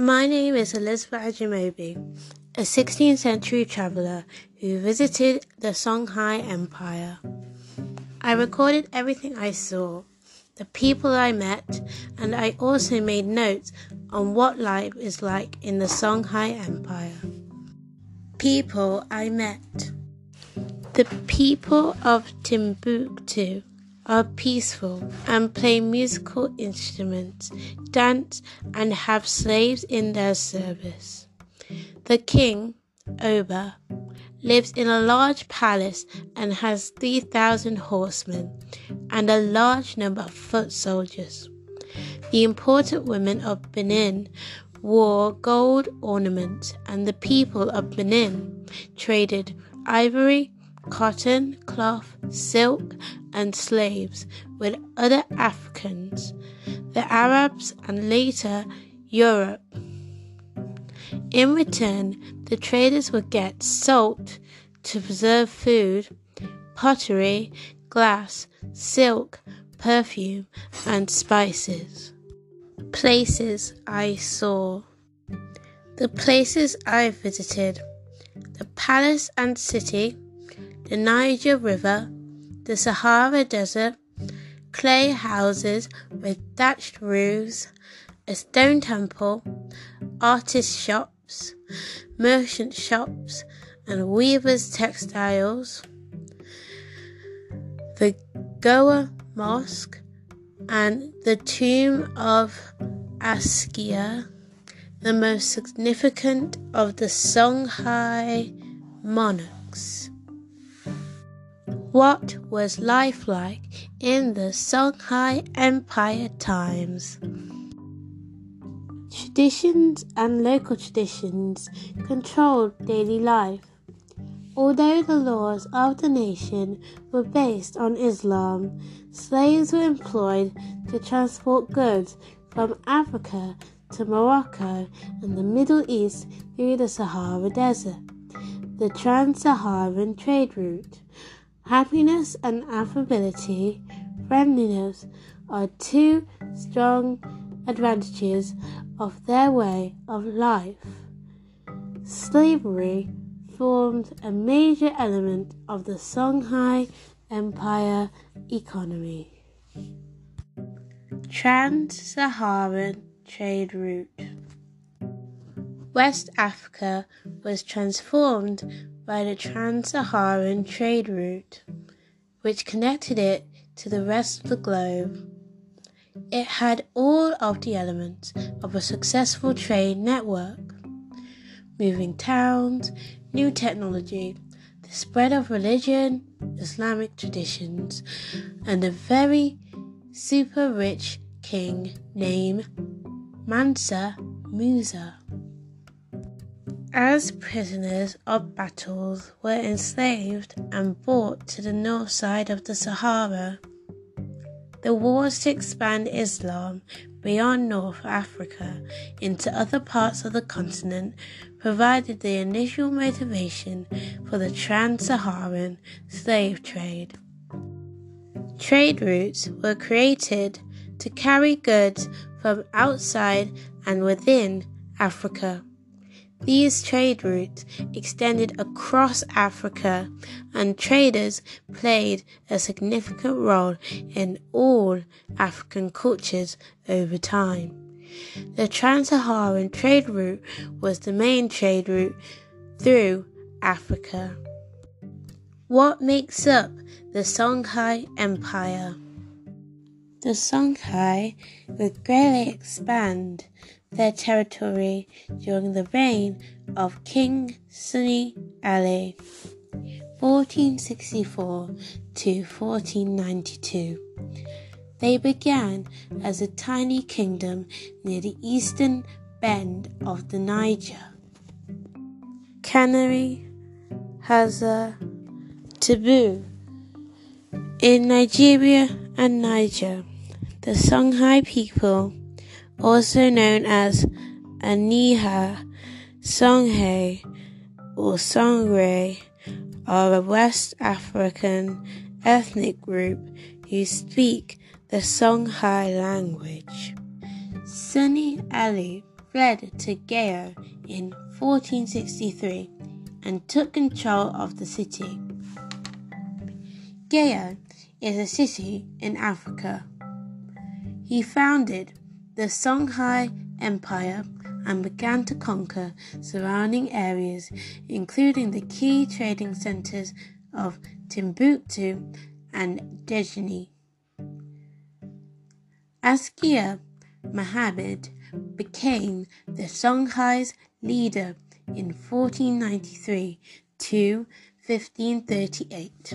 My name is Elizabeth Ajimobi, a 16th century traveller who visited the Songhai Empire. I recorded everything I saw, the people I met, and I also made notes on what life is like in the Songhai Empire. People I met. The people of Timbuktu are peaceful and play musical instruments, dance, and have slaves in their service. The king, Oba, lives in a large palace and has 3,000 horsemen and a large number of foot soldiers. The important women of Benin wore gold ornaments, and the people of Benin traded ivory, cotton, cloth, silk, and slaves with other Africans, the Arabs, and later Europe. In return, the traders would get salt to preserve food, pottery, glass, silk, perfume, and spices. Places I saw. The places I visited the palace and city the Niger River, the Sahara Desert, clay houses with thatched roofs, a stone temple, artist shops, merchant shops, and weavers' textiles, the Gao Mosque, and the tomb of Askia, the most significant of the Songhai monarchs. What was life like in the Songhai Empire times? Traditions and local traditions controlled daily life. Although the laws of the nation were based on Islam, slaves were employed to transport goods from Africa to Morocco and the Middle East through the Sahara Desert, the Trans Saharan trade route. Happiness and affability, friendliness are two strong advantages of their way of life. Slavery formed a major element of the Songhai Empire economy. Trans Saharan trade route. West Africa was transformed by the Trans Saharan trade route, which connected it to the rest of the globe. It had all of the elements of a successful trade network moving towns, new technology, the spread of religion, Islamic traditions, and a very super rich king named Mansa Musa. As prisoners of battles were enslaved and brought to the north side of the Sahara, the wars to expand Islam beyond North Africa into other parts of the continent provided the initial motivation for the trans Saharan slave trade. Trade routes were created to carry goods from outside and within Africa. These trade routes extended across Africa, and traders played a significant role in all African cultures over time. The Trans Saharan trade route was the main trade route through Africa. What makes up the Songhai Empire? The Songhai would greatly expand their territory during the reign of King Sunni Ali, 1464 to 1492. They began as a tiny kingdom near the eastern bend of the Niger. Canary, Hazza, Taboo. In Nigeria and Niger, the Songhai people also known as Ayneha, Songhay, or Sonrai, are a West African ethnic group who speak the Songhai language. Sunni Ali fled to Gao in 1463 and took control of the city. Gao is a city in Africa. He founded the Songhai Empire and began to conquer surrounding areas, including the key trading centers of Timbuktu and Djenné. Askia Muhammad became the Songhai's leader in 1493 to 1538.